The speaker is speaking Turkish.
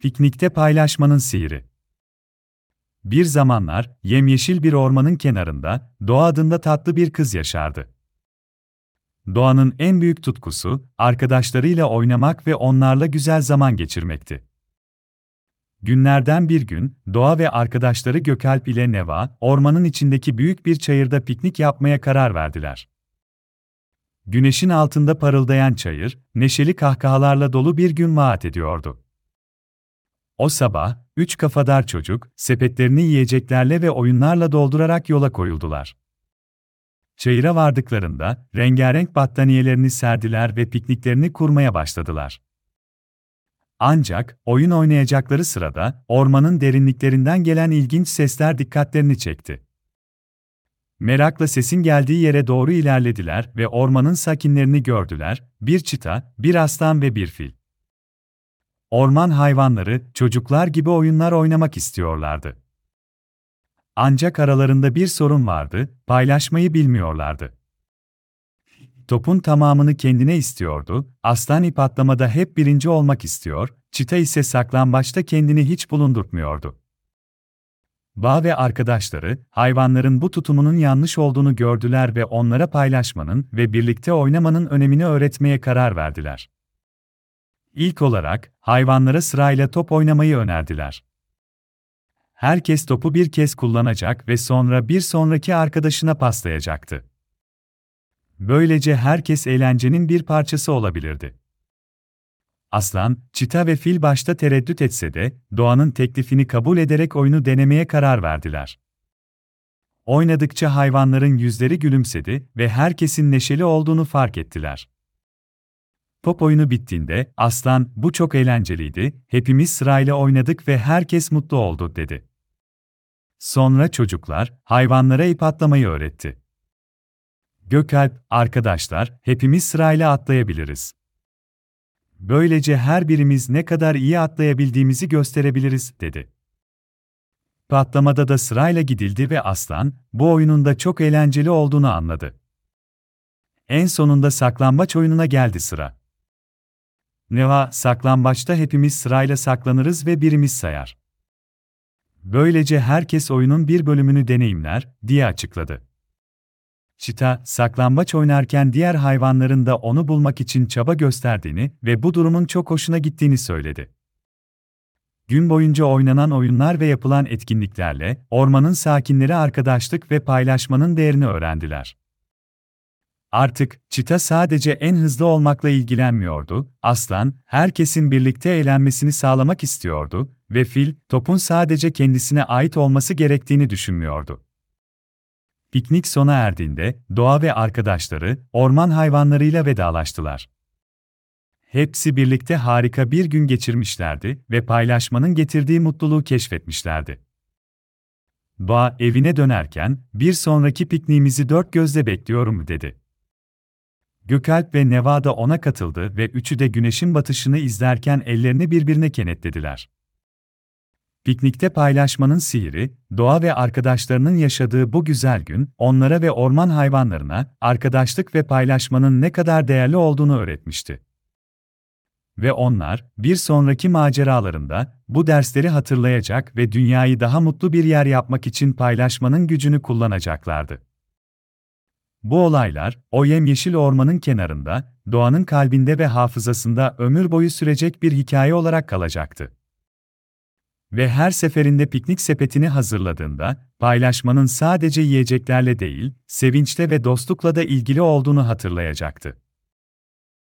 Piknikte paylaşmanın sihri. Bir zamanlar, yemyeşil bir ormanın kenarında, Doğa adında tatlı bir kız yaşardı. Doğanın en büyük tutkusu, arkadaşlarıyla oynamak ve onlarla güzel zaman geçirmekti. Günlerden bir gün, Doğa ve arkadaşları Gökalp ile Neva, ormanın içindeki büyük bir çayırda piknik yapmaya karar verdiler. Güneşin altında parıldayan çayır, neşeli kahkahalarla dolu bir gün vaat ediyordu. O sabah, üç kafadar çocuk, sepetlerini yiyeceklerle ve oyunlarla doldurarak yola koyuldular. Çayıra vardıklarında, rengarenk battaniyelerini serdiler ve pikniklerini kurmaya başladılar. Ancak, oyun oynayacakları sırada, ormanın derinliklerinden gelen ilginç sesler dikkatlerini çekti. Merakla sesin geldiği yere doğru ilerlediler ve ormanın sakinlerini gördüler, bir çita, bir aslan ve bir fil. Orman hayvanları, çocuklar gibi oyunlar oynamak istiyorlardı. Ancak aralarında bir sorun vardı, paylaşmayı bilmiyorlardı. Topun tamamını kendine istiyordu, aslan ip atlamada hep birinci olmak istiyor, çita ise saklambaçta kendini hiç bulundurtmuyordu. Bağ ve arkadaşları, hayvanların bu tutumunun yanlış olduğunu gördüler ve onlara paylaşmanın ve birlikte oynamanın önemini öğretmeye karar verdiler. İlk olarak, hayvanlara sırayla top oynamayı önerdiler. Herkes topu bir kez kullanacak ve sonra bir sonraki arkadaşına paslayacaktı. Böylece herkes eğlencenin bir parçası olabilirdi. Aslan, çita ve fil başta tereddüt etse de, doğanın teklifini kabul ederek oyunu denemeye karar verdiler. Oynadıkça hayvanların yüzleri gülümsedi ve herkesin neşeli olduğunu fark ettiler. Top oyunu bittiğinde, aslan, bu çok eğlenceliydi, hepimiz sırayla oynadık ve herkes mutlu oldu, dedi. Sonra çocuklar, hayvanlara ip atlamayı öğretti. Gökalp, arkadaşlar, hepimiz sırayla atlayabiliriz. Böylece her birimiz ne kadar iyi atlayabildiğimizi gösterebiliriz, dedi. Patlamada da sırayla gidildi ve aslan, bu oyunun da çok eğlenceli olduğunu anladı. En sonunda saklambaç oyununa geldi sıra. Neva, saklambaçta hepimiz sırayla saklanırız ve birimiz sayar. Böylece herkes oyunun bir bölümünü deneyimler, diye açıkladı. Çita, saklambaç oynarken diğer hayvanların da onu bulmak için çaba gösterdiğini ve bu durumun çok hoşuna gittiğini söyledi. Gün boyunca oynanan oyunlar ve yapılan etkinliklerle ormanın sakinleri arkadaşlık ve paylaşmanın değerini öğrendiler. Artık çita sadece en hızlı olmakla ilgilenmiyordu, aslan herkesin birlikte eğlenmesini sağlamak istiyordu ve fil topun sadece kendisine ait olması gerektiğini düşünmüyordu. Piknik sona erdiğinde doğa ve arkadaşları orman hayvanlarıyla vedalaştılar. Hepsi birlikte harika bir gün geçirmişlerdi ve paylaşmanın getirdiği mutluluğu keşfetmişlerdi. Doğa evine dönerken, bir sonraki pikniğimizi dört gözle bekliyorum dedi. Gökalp ve Nevada ona katıldı ve üçü de güneşin batışını izlerken ellerini birbirine kenetlediler. Piknikte paylaşmanın sihiri, doğa ve arkadaşlarının yaşadığı bu güzel gün, onlara ve orman hayvanlarına arkadaşlık ve paylaşmanın ne kadar değerli olduğunu öğretmişti. Ve onlar, bir sonraki maceralarında bu dersleri hatırlayacak ve dünyayı daha mutlu bir yer yapmak için paylaşmanın gücünü kullanacaklardı. Bu olaylar, o yemyeşil ormanın kenarında, doğanın kalbinde ve hafızasında ömür boyu sürecek bir hikaye olarak kalacaktı. Ve her seferinde piknik sepetini hazırladığında, paylaşmanın sadece yiyeceklerle değil, sevinçle ve dostlukla da ilgili olduğunu hatırlayacaktı.